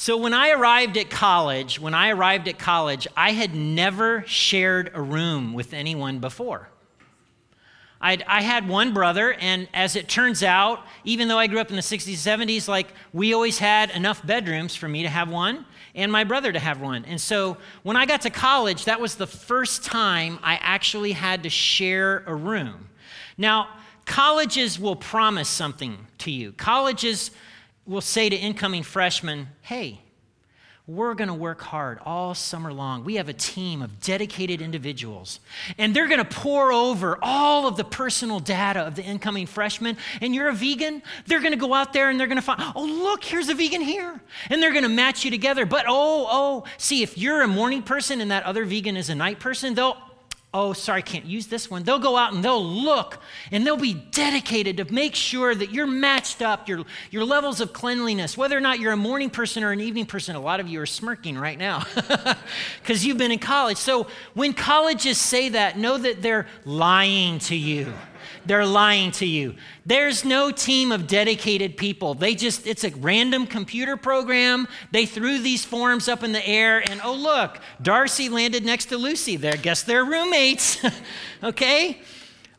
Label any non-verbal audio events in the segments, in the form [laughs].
So when I arrived at college, when I arrived at college, I had never shared a room with anyone before. I'd, i had one brother, and as it turns out, even though I grew up in the 60s, 70s, like we always had enough bedrooms for me to have one and my brother to have one. And so when I got to college, that was the first time I actually had to share a room. Now, colleges will promise something to you. Colleges will say to incoming freshmen, hey, we're going to work hard all summer long. We have a team of dedicated individuals, and they're going to pour over all of the personal data of the incoming freshmen. And you're a vegan, they're going to go out there and they're going to find, oh, look, here's a vegan here. And they're going to match you together. But oh, oh, see, if you're a morning person and that other vegan is a night person, they'll oh, sorry, I can't use this one. They'll go out and they'll look and they'll be dedicated to make sure that you're matched up, your, your levels of cleanliness, whether or not you're a morning person or an evening person. A lot of you are smirking right now [laughs] because you've been in college. So when colleges say that, know that they're lying to you they're lying to you. There's no team of dedicated people. They just, it's a random computer program. They threw these forms up in the air, and oh, look, Darcy landed next to Lucy. There, guess they're roommates. [laughs] okay?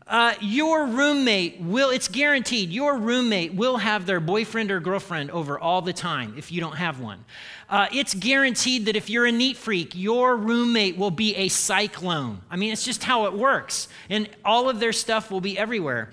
Uh, your roommate will, it's guaranteed, your roommate will have their boyfriend or girlfriend over all the time if you don't have one. Uh, it's guaranteed that if you're a neat freak, your roommate will be a cyclone. I mean, it's just how it works. And all of their stuff will be everywhere.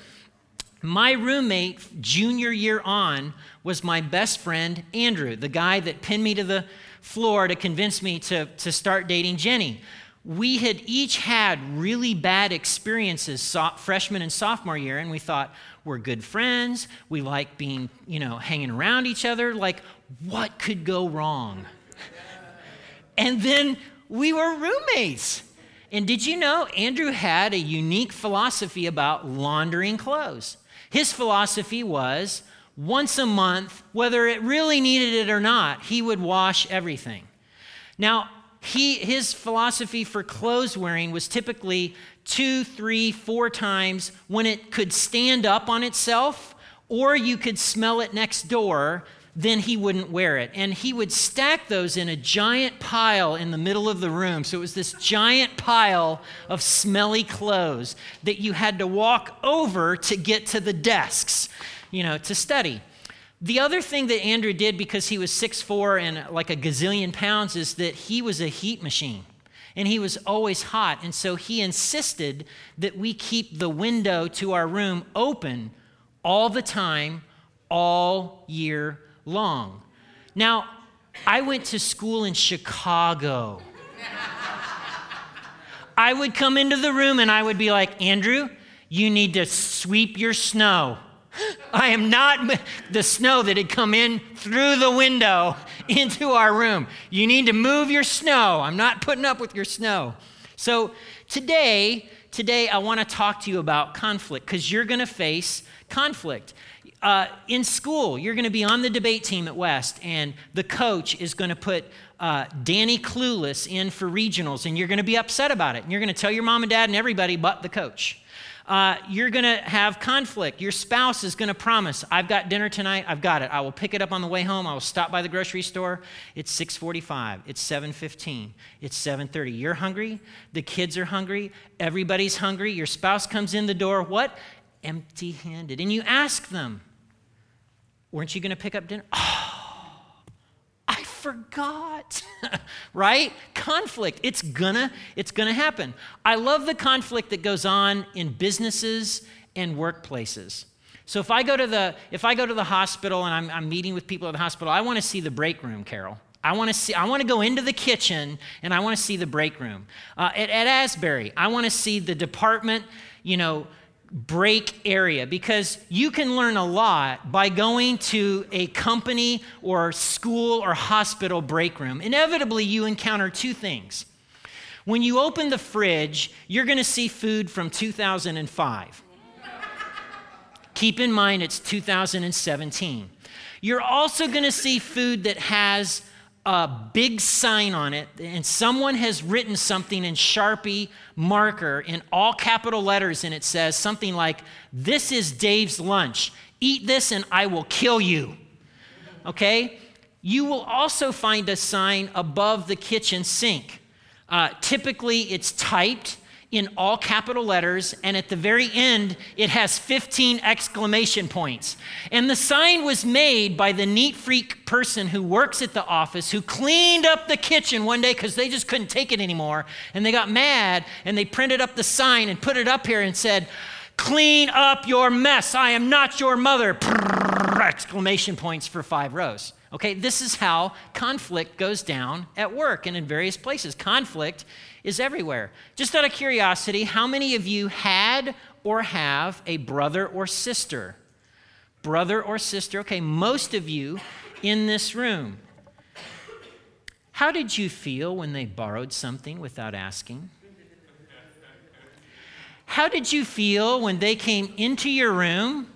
My roommate, junior year on, was my best friend, Andrew, the guy that pinned me to the floor to convince me to, to start dating Jenny we had each had really bad experiences so, freshman and sophomore year and we thought we're good friends we like being you know hanging around each other like what could go wrong? And then we were roommates. And did you know andrew had a unique philosophy about laundering clothes? His philosophy was once a month whether it really needed it or not he would wash everything. Now he, his philosophy for clothes wearing was typically two, three, four times when it could stand up on itself or you could smell it next door, then he wouldn't wear it. And he would stack those in a giant pile in the middle of the room. So it was this giant pile of smelly clothes that you had to walk over to get to the desks, you know, to study. The other thing that Andrew did because he was 6'4 and like a gazillion pounds is that he was a heat machine and he was always hot. And so he insisted that we keep the window to our room open all the time, all year long. Now, I went to school in Chicago. I would come into the room and I would be like, Andrew, you need to sweep your snow. [gasps] I am not the snow that had come in through the window [laughs] into our room. You need to move your snow. I'm not putting up with your snow. So today, today I want to talk to you about conflict because you're going to face conflict. Uh, in school, you're going to be on the debate team at West, and the coach is going to put uh, Danny Clueless in for regionals, and you're going to be upset about it. And you're going to tell your mom and dad and everybody but the coach uh, you're going to have conflict. Your spouse is going to promise, I've got dinner tonight. I've got it. I will pick it up on the way home. I will stop by the grocery store. It's 6:45. It's 7:15. It's 7:30. You're hungry. The kids are hungry. Everybody's hungry. Your spouse comes in the door. What? Empty-handed. And you ask them, "Weren't you going to pick up dinner?" [sighs] Oh, forgot. [laughs] right? Conflict. It's gonna it's gonna happen. I love the conflict that goes on in businesses and workplaces. So if I go to the if I go to the hospital and I'm, I'm meeting with people at the hospital, I want to see the break room, Carol. I want to see. I want to go into the kitchen and I want to see the break room. Uh, at, at Asbury, I want to see the department. You know, break area because you can learn a lot by going to a company or school or hospital break room. Inevitably, you encounter two things. When you open the fridge, you're going to see food from 2005. Keep in mind it's 2017. You're also going to see food that has a big sign on it, and someone has written something in Sharpie marker in all capital letters, and it says something like, This is Dave's lunch. Eat this, and I will kill you. Okay? You will also find a sign above the kitchen sink. Uh, typically, it's typed in all capital letters, and at the very end, it has 15 exclamation points. And the sign was made by the neat freak person who works at the office who cleaned up the kitchen one day because they just couldn't take it anymore. And they got mad and they printed up the sign and put it up here and said, Clean up your mess. I am not your mother. Exclamation points for five rows. Okay, this is how conflict goes down at work and in various places. Conflict is everywhere. Just out of curiosity, how many of you had or have a brother or sister? Brother or sister? Okay, most of you in this room. How did you feel when they borrowed something without asking? How did you feel when they came into your room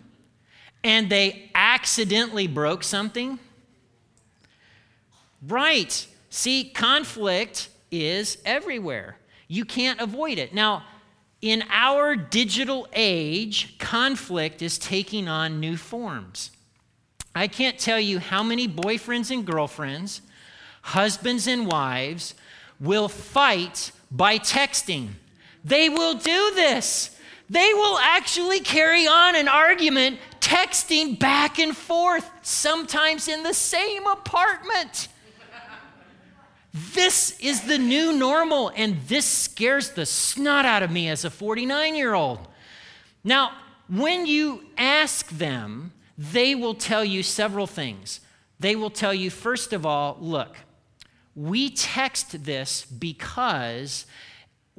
and they accidentally broke something? Right. See, conflict is everywhere. You can't avoid it. Now, in our digital age, conflict is taking on new forms. I can't tell you how many boyfriends and girlfriends, husbands and wives will fight by texting. They will do this. They will actually carry on an argument texting back and forth, sometimes in the same apartment. This is the new normal, and this scares the snot out of me as a 49 year old. Now, when you ask them, they will tell you several things. They will tell you, first of all, look, we text this because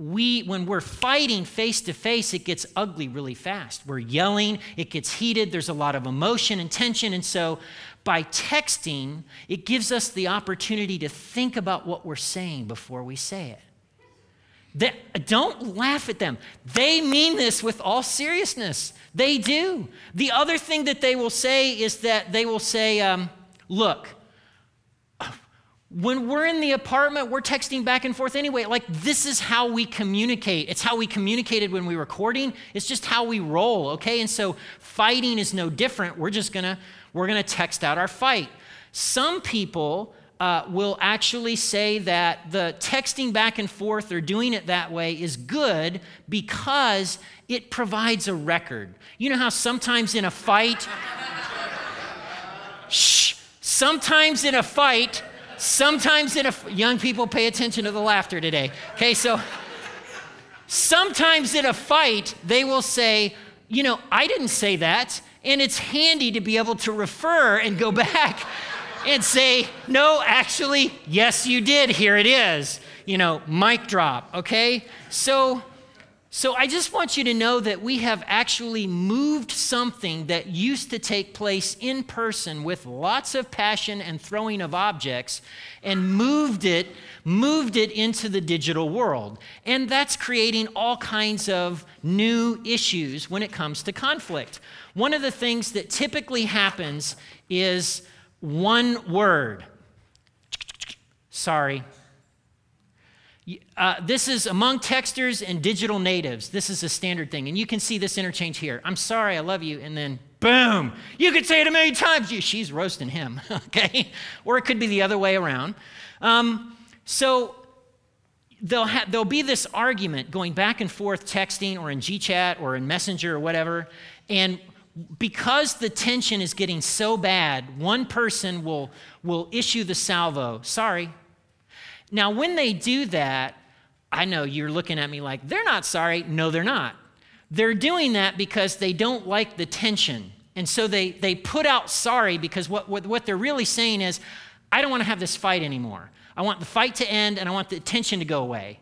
we when we're fighting face to face it gets ugly really fast we're yelling it gets heated there's a lot of emotion and tension and so by texting, it gives us the opportunity to think about what we're saying before we say it. They, don't laugh at them. They mean this with all seriousness. They do. The other thing that they will say is that they will say, um, Look, when we're in the apartment, we're texting back and forth anyway. Like, this is how we communicate. It's how we communicated when we were recording. It's just how we roll, okay? And so fighting is no different. We're just gonna we're to text out our fight. Some people uh, will actually say that the texting back and forth or doing it that way is good because it provides a record. You know how sometimes in a fight, [laughs] shh, sometimes in a fight, sometimes in a, young people pay attention to the laughter today. Okay, so sometimes in a fight, they will say, you know, I didn't say that. And it's handy to be able to refer and go [laughs] back and say, no, actually, yes, you did. Here it is. You know, mic drop, okay? So, so I just want you to know that we have actually moved something that used to take place in person with lots of passion and throwing of objects and moved it moved it into the digital world. And that's creating all kinds of new issues when it comes to conflict. One of the things that typically happens is one word. Sorry. Uh, this is among texters and digital natives. This is a standard thing. And you can see this interchange here. I'm sorry, I love you. And then boom, you could say it a million times. She's roasting him, [laughs] okay? Or it could be the other way around. Um, so there'll, ha- there'll be this argument going back and forth, texting or in GChat or in Messenger or whatever. And because the tension is getting so bad, one person will, will issue the salvo, sorry. Now, when they do that, I know you're looking at me like, they're not sorry. No, they're not. They're doing that because they don't like the tension. And so they, they put out sorry because what, what, what they're really saying is, I don't want to have this fight anymore. I want the fight to end and I want the tension to go away.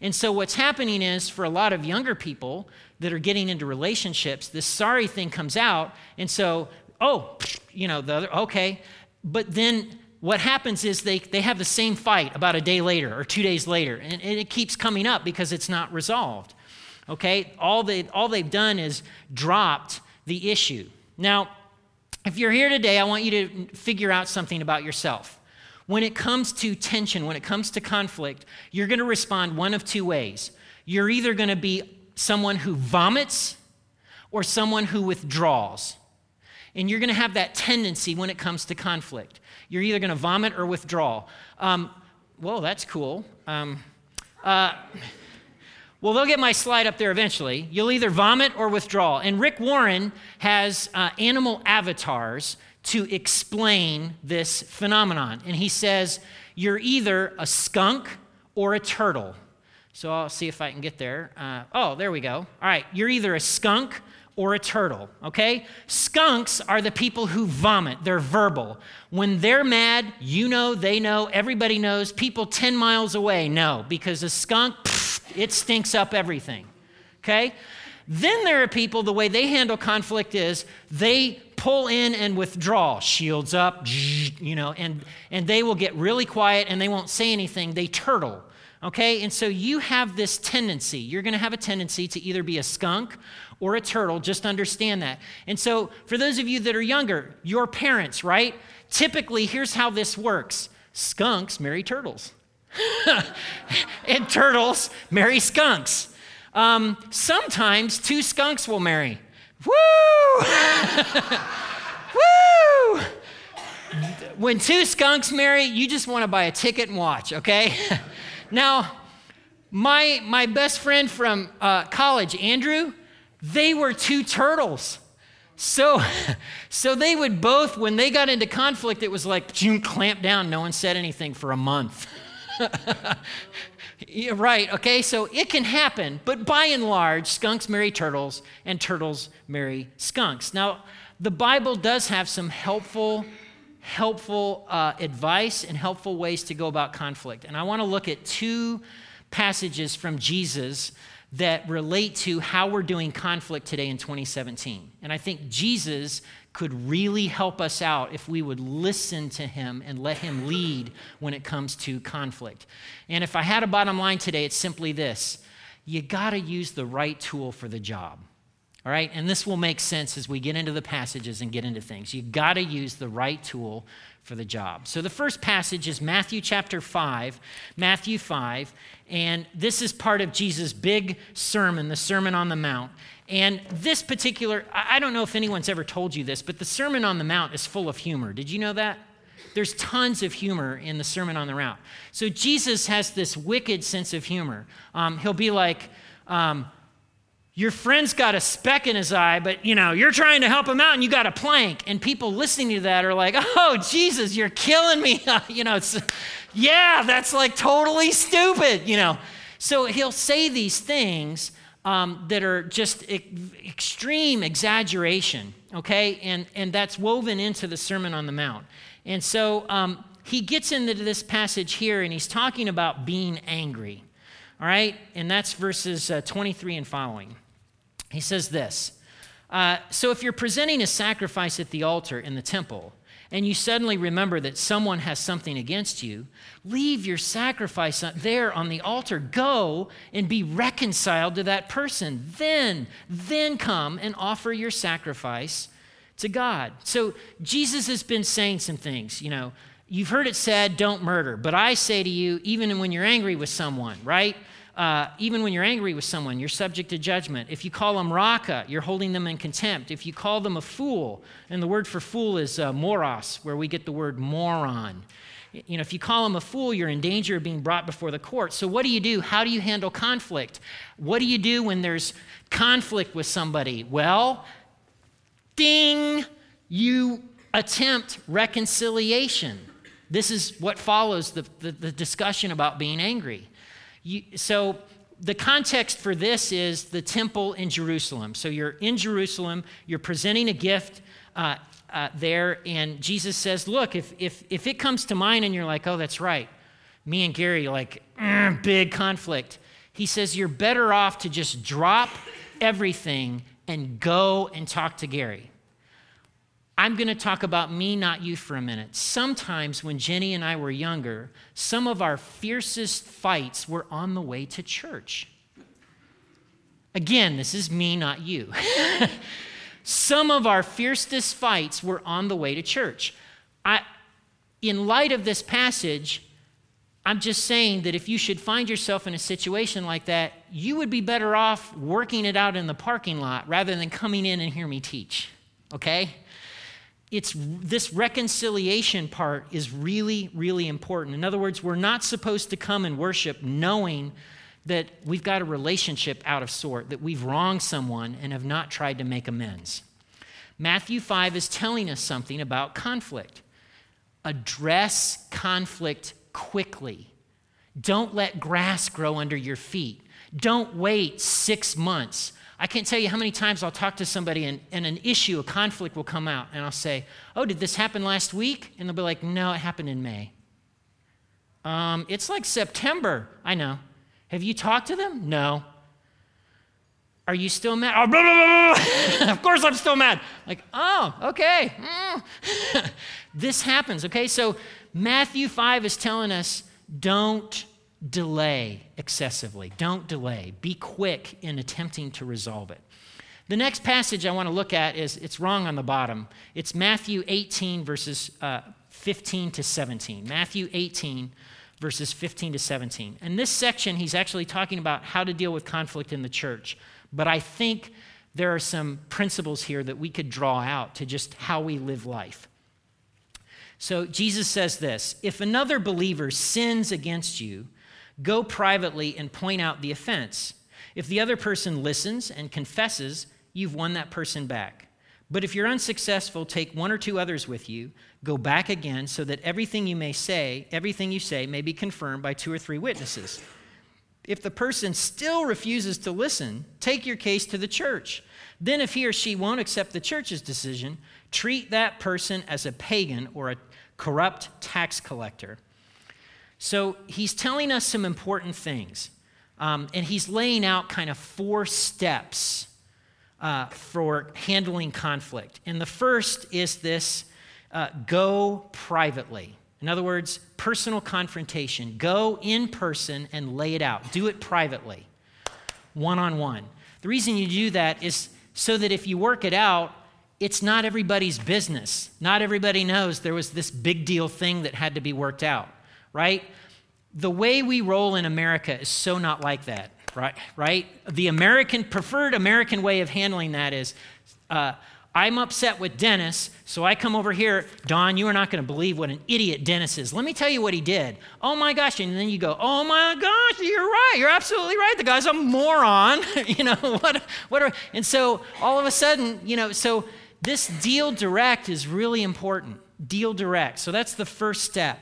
And so, what's happening is for a lot of younger people that are getting into relationships, this sorry thing comes out. And so, oh, you know, the other, okay. But then what happens is they, they have the same fight about a day later or two days later, and, and it keeps coming up because it's not resolved. Okay? All, they, all they've done is dropped the issue. Now, if you're here today, I want you to figure out something about yourself. When it comes to tension, when it comes to conflict, you're going to respond one of two ways. You're either going to be someone who vomits or someone who withdraws. And you're going to have that tendency when it comes to conflict. You're either going to vomit or withdraw. Um, whoa, that's cool. Um, uh, well, they'll get my slide up there eventually. You'll either vomit or withdraw. And Rick Warren has uh, animal avatars to explain this phenomenon. And he says, You're either a skunk or a turtle. So I'll see if I can get there. Uh, oh, there we go. All right, you're either a skunk or a turtle, okay? Skunks are the people who vomit, they're verbal. When they're mad, you know, they know, everybody knows. People 10 miles away know because a skunk, pff, it stinks up everything, okay? Then there are people, the way they handle conflict is they pull in and withdraw, shields up, you know, and, and they will get really quiet and they won't say anything. They turtle. Okay, and so you have this tendency. You're going to have a tendency to either be a skunk or a turtle. Just understand that. And so, for those of you that are younger, your parents, right? Typically, here's how this works skunks marry turtles, [laughs] and turtles marry skunks. Um, sometimes two skunks will marry. Woo! [laughs] Woo! When two skunks marry, you just want to buy a ticket and watch, okay? [laughs] now, my, my best friend from uh, college, Andrew, they were two turtles. So, [laughs] so they would both, when they got into conflict, it was like, clamp down. No one said anything for a month. [laughs] yeah, right, okay, so it can happen, but by and large, skunks marry turtles and turtles marry skunks. Now, the Bible does have some helpful, helpful uh, advice and helpful ways to go about conflict. And I want to look at two passages from Jesus that relate to how we're doing conflict today in 2017. And I think Jesus could really help us out if we would listen to him and let him lead when it comes to conflict. And if I had a bottom line today, it's simply this you got to use the right tool for the job. All right, and this will make sense as we get into the passages and get into things. You got to use the right tool for the job. So the first passage is Matthew chapter 5, Matthew 5, and this is part of Jesus' big sermon, the Sermon on the Mount. And this particular, I don't know if anyone's ever told you this, but the Sermon on the Mount is full of humor. Did you know that? There's tons of humor in the Sermon on the Mount. So Jesus has this wicked sense of humor. Um, he'll be like, um, your friend's got a speck in his eye, but you know, you're trying to help him out and you got a plank. And people listening to that are like, oh, Jesus, you're killing me. [laughs] you know, it's, yeah, that's like totally stupid, you know. So he'll say these things um, that are just e- extreme exaggeration, okay? And, and that's woven into the Sermon on the Mount. And so um, he gets into this passage here and he's talking about being angry, all right? And that's verses uh, 23 and following. He says this uh, So if you're presenting a sacrifice at the altar in the temple, and you suddenly remember that someone has something against you, leave your sacrifice there on the altar. Go and be reconciled to that person. Then, then come and offer your sacrifice to God. So Jesus has been saying some things, you know. You've heard it said, don't murder. But I say to you, even when you're angry with someone, right? Uh, even when you're angry with someone, you're subject to judgment. If you call them raka, you're holding them in contempt. If you call them a fool, and the word for fool is uh, moros, where we get the word moron. You know, if you call them a fool, you're in danger of being brought before the court. So, what do you do? How do you handle conflict? What do you do when there's conflict with somebody? Well, ding, you attempt reconciliation. This is what follows the, the, the discussion about being angry. You, so the context for this is the temple in Jerusalem. So you're in Jerusalem, you're presenting a gift uh, uh, there, and Jesus says, Look, if, if, if it comes to mind and you're like, oh, that's right, me and Gary, like, big conflict, he says, You're better off to just drop everything and go and talk to Gary. I'm going to talk about me, not you, for a minute. Sometimes when Jenny and I were younger, some of our fiercest fights were on the way to church. Again, this is me, not you. [laughs] some of our fiercest fights were on the way to church. I, in light of this passage, I'm just saying that if you should find yourself in a situation like that, you would be better off working it out in the parking lot rather than coming in and hear me teach. Okay? It's this reconciliation part is really really important. In other words we're not supposed to come and worship knowing that we've got a relationship out of sort that we've wronged someone and have not tried to make amends. Matthew 5 is telling us something about conflict. Address conflict quickly. Don't let grass grow under your feet. Don't wait six months I can't tell you how many times I'll talk to somebody and, and an issue, a conflict will come out, and I'll say, Oh, did this happen last week? And they'll be like, No, it happened in May. Um, it's like September. I know. Have you talked to them? No. Are you still mad? Oh, blah, blah, blah, [laughs] of course I'm still mad. Like, oh, okay. Mm. [laughs] this happens, okay? So Matthew 5 is telling us don't delay excessively. Don't delay. Be quick in attempting to resolve it. The next passage I want to look at is it's wrong on the bottom. It's Matthew 18, verses uh, 15 to 17. Matthew 18, verses 15 to 17. In this section, he's actually talking about how to deal with conflict in the church. But I think there are some principles here that we could draw out to just how we live life. So Jesus says this If another believer sins against you, Go privately and point out the offense. If the other person listens and confesses, you've won that person back. But if you're unsuccessful, take one or two others with you, go back again so that everything you may say, everything you say may be confirmed by two or three witnesses. If the person still refuses to listen, take your case to the church. Then if he or she won't accept the church's decision, treat that person as a pagan or a corrupt tax collector. So he's telling us some important things. Um, and he's laying out kind of four steps uh, for handling conflict. And the first is this uh, go privately. In other words, personal confrontation. Go in person and lay it out. Do it privately, one on one. The reason you do that is so that if you work it out, it's not everybody's business. Not everybody knows there was this big deal thing that had to be worked out right? The way we roll in America is so not like that, right? Right? The American preferred American way of handling that is uh, I'm upset with Dennis, so I come over here. Don, you are not going to believe what an idiot Dennis is. Let me tell you what he did. Oh my gosh. And then you go, oh my gosh, you're right. You're absolutely right. The guy's a moron. [laughs] you know, [laughs] what, what are, and so all of a sudden, you know, so this deal direct is really important. Deal direct. So that's the first step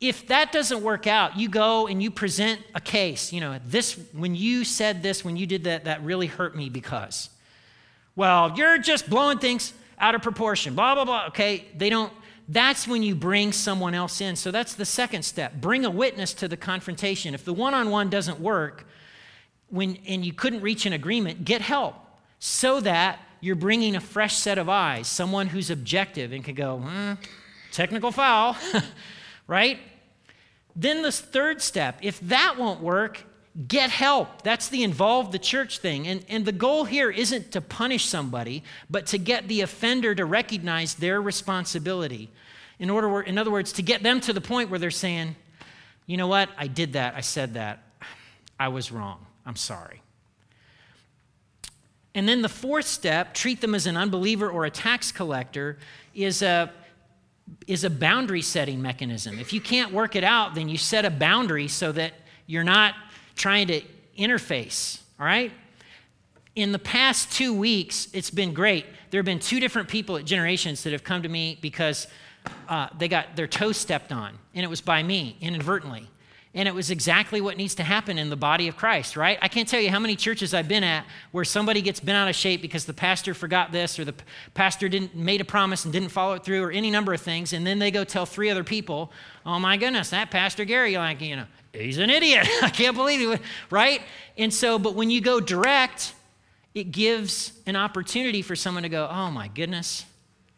if that doesn't work out, you go and you present a case. You know, this, when you said this, when you did that, that really hurt me because. Well, you're just blowing things out of proportion, blah, blah, blah. Okay, they don't, that's when you bring someone else in. So that's the second step. Bring a witness to the confrontation. If the one on one doesn't work, when, and you couldn't reach an agreement, get help so that you're bringing a fresh set of eyes, someone who's objective and can go, mm, technical foul, [laughs] right? Then the third step, if that won't work, get help. That's the involve the church thing. And, and the goal here isn't to punish somebody, but to get the offender to recognize their responsibility. In, order, in other words, to get them to the point where they're saying, you know what, I did that, I said that, I was wrong, I'm sorry. And then the fourth step, treat them as an unbeliever or a tax collector, is a is a boundary setting mechanism. If you can't work it out, then you set a boundary so that you're not trying to interface, all right? In the past two weeks, it's been great. There have been two different people at Generations that have come to me because uh, they got their toes stepped on, and it was by me inadvertently. And it was exactly what needs to happen in the body of Christ, right? I can't tell you how many churches I've been at where somebody gets bent out of shape because the pastor forgot this or the pastor didn't made a promise and didn't follow it through or any number of things, and then they go tell three other people, "Oh my goodness, that Pastor Gary, like you know, he's an idiot. [laughs] I can't believe it, right?" And so, but when you go direct, it gives an opportunity for someone to go, "Oh my goodness,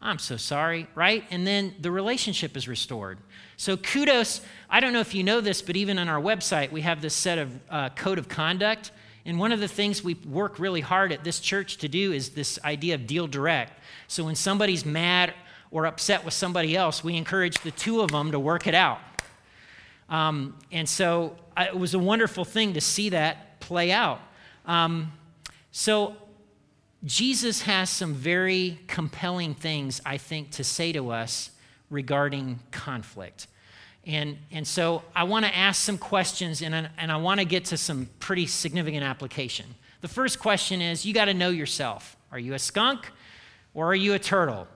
I'm so sorry," right? And then the relationship is restored. So kudos I don't know if you know this, but even on our website, we have this set of uh, code of conduct. And one of the things we work really hard at this church to do is this idea of deal direct. So when somebody's mad or upset with somebody else, we encourage the two of them to work it out. Um, and so uh, it was a wonderful thing to see that play out. Um, so Jesus has some very compelling things, I think, to say to us regarding conflict. And, and so I want to ask some questions and, and I want to get to some pretty significant application. The first question is you got to know yourself. Are you a skunk or are you a turtle?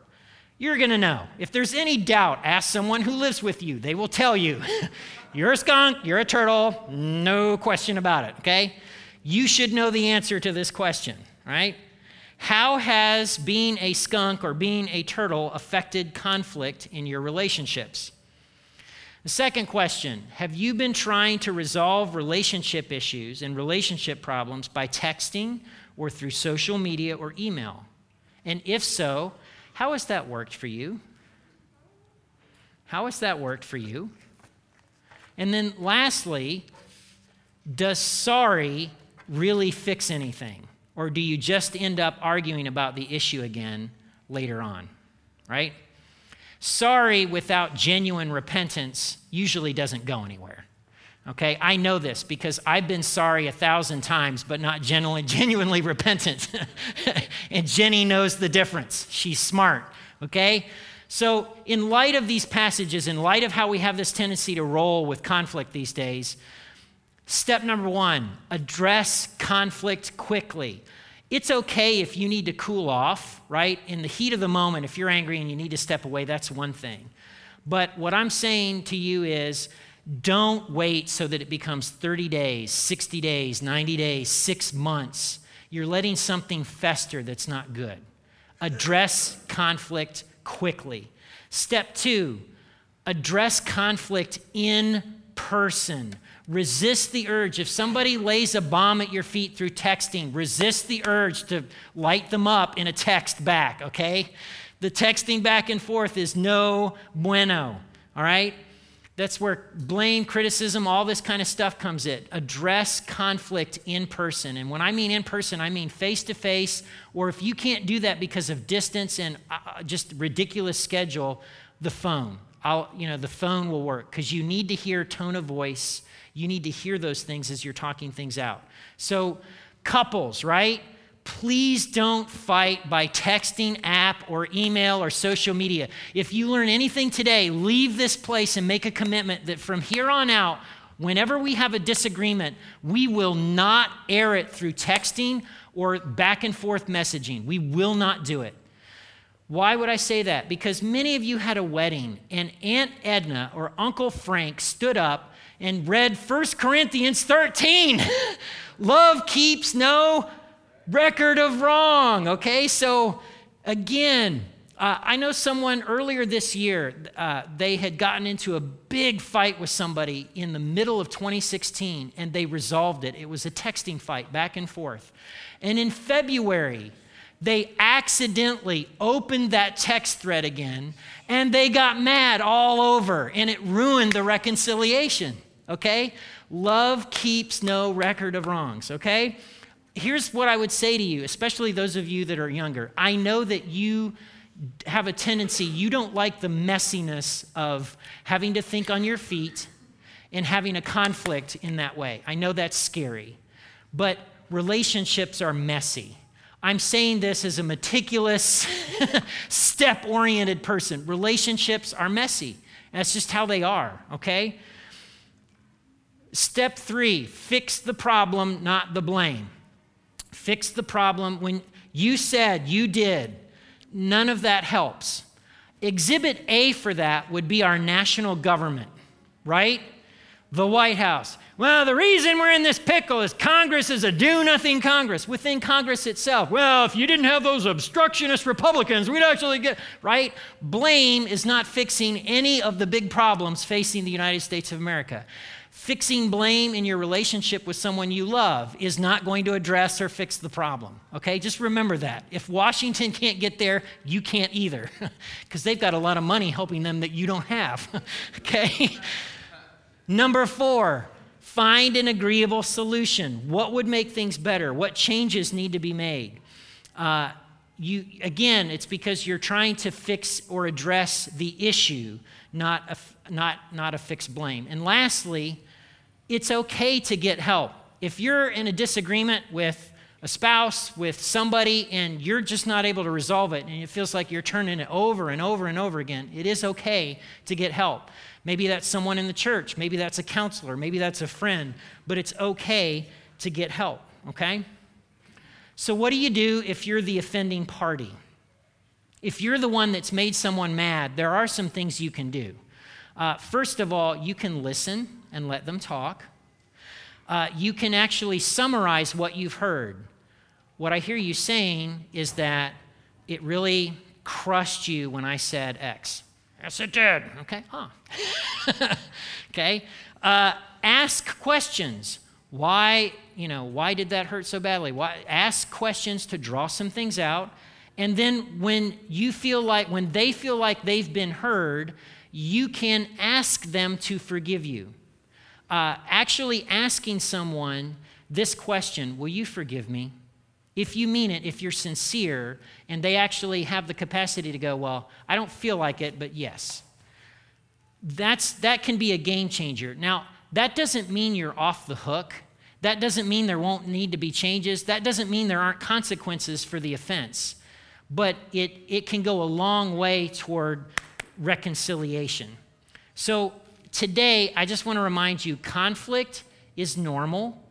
You're going to know. If there's any doubt, ask someone who lives with you. They will tell you. [laughs] you're a skunk, you're a turtle, no question about it, okay? You should know the answer to this question, right? How has being a skunk or being a turtle affected conflict in your relationships? The second question Have you been trying to resolve relationship issues and relationship problems by texting or through social media or email? And if so, how has that worked for you? How has that worked for you? And then lastly, does sorry really fix anything? Or do you just end up arguing about the issue again later on? Right? Sorry without genuine repentance usually doesn't go anywhere. Okay, I know this because I've been sorry a thousand times, but not genuinely, [laughs] genuinely repentant. [laughs] and Jenny knows the difference. She's smart. Okay? So, in light of these passages, in light of how we have this tendency to roll with conflict these days, step number one address conflict quickly. It's okay if you need to cool off, right? In the heat of the moment, if you're angry and you need to step away, that's one thing. But what I'm saying to you is don't wait so that it becomes 30 days, 60 days, 90 days, six months. You're letting something fester that's not good. Address conflict quickly. Step two, address conflict in person. Resist the urge. If somebody lays a bomb at your feet through texting, resist the urge to light them up in a text back, okay? The texting back and forth is no bueno, all right? That's where blame, criticism, all this kind of stuff comes in. Address conflict in person. And when I mean in person, I mean face to face, or if you can't do that because of distance and uh, uh just ridiculous schedule, the phone. I'll, you know, the phone will work because you need to hear tone of voice you need to hear those things as you're talking things out. So, couples, right? Please don't fight by texting, app, or email or social media. If you learn anything today, leave this place and make a commitment that from here on out, whenever we have a disagreement, we will not air it through texting or back and forth messaging. We will not do it. Why would I say that? Because many of you had a wedding and Aunt Edna or Uncle Frank stood up and read 1 Corinthians 13. [laughs] Love keeps no record of wrong. Okay, so again, uh, I know someone earlier this year, uh, they had gotten into a big fight with somebody in the middle of 2016 and they resolved it. It was a texting fight back and forth. And in February, they accidentally opened that text thread again and they got mad all over and it ruined the reconciliation okay? Love keeps no record of wrongs, okay? Here's what I would say to you, especially those of you that are younger. I know that you have a tendency, you don't like the messiness of having to think on your feet and having a conflict in that way. I know that's scary, but relationships are messy. I'm saying this as a meticulous, [laughs] step oriented person. Relationships are messy. That's just how they are, okay? Step three fix the problem, not the blame. Fix the problem when you said you did. None of that helps. Exhibit A for that would be our national government, right? The White House. Well, the reason we're in this pickle is Congress is a do nothing Congress. Within Congress itself, well, if you didn't have those obstructionist Republicans, we'd actually get, right? Blame is not fixing any of the big problems facing the United States of America. Fixing blame in your relationship with someone you love is not going to address or fix the problem. Okay, just remember that. If Washington can't get there, you can't either, [laughs] because they've got a lot of money helping them that you don't have. [laughs] okay? Number four, find an agreeable solution. What would make things better? What changes need to be made? Uh, you, again, it's because you're trying to fix or address the issue, not a, not, not a fixed blame. And lastly, it's okay to get help. If you're in a disagreement with a spouse, with somebody, and you're just not able to resolve it, and it feels like you're turning it over and over and over again, it is okay to get help. Maybe that's someone in the church, maybe that's a counselor, maybe that's a friend, but it's okay to get help, okay? So, what do you do if you're the offending party? If you're the one that's made someone mad, there are some things you can do. Uh, first of all, you can listen and let them talk. Uh, you can actually summarize what you've heard. What I hear you saying is that it really crushed you when I said X. Yes, it did. Okay. Huh. [laughs] okay. Uh, ask questions. Why, you know, why did that hurt so badly? Why, ask questions to draw some things out. And then when you feel like, when they feel like they've been heard, you can ask them to forgive you. Uh, actually asking someone this question, Will you forgive me? If you mean it, if you're sincere, and they actually have the capacity to go, Well, I don't feel like it, but yes. That's, that can be a game changer. Now, that doesn't mean you're off the hook. That doesn't mean there won't need to be changes. That doesn't mean there aren't consequences for the offense. But it, it can go a long way toward reconciliation. So today, I just want to remind you conflict is normal.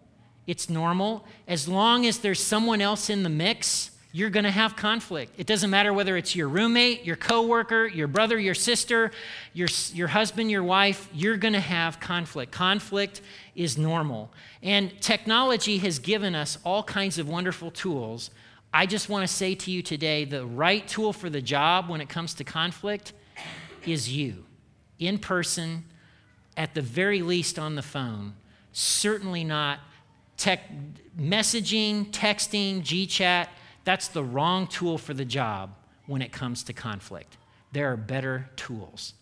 It's normal. As long as there's someone else in the mix, you're going to have conflict. It doesn't matter whether it's your roommate, your coworker, your brother, your sister, your, your husband, your wife, you're going to have conflict. Conflict is normal. And technology has given us all kinds of wonderful tools. I just want to say to you today the right tool for the job when it comes to conflict is you, in person, at the very least on the phone, certainly not tech, messaging, texting, GChat that's the wrong tool for the job when it comes to conflict. There are better tools.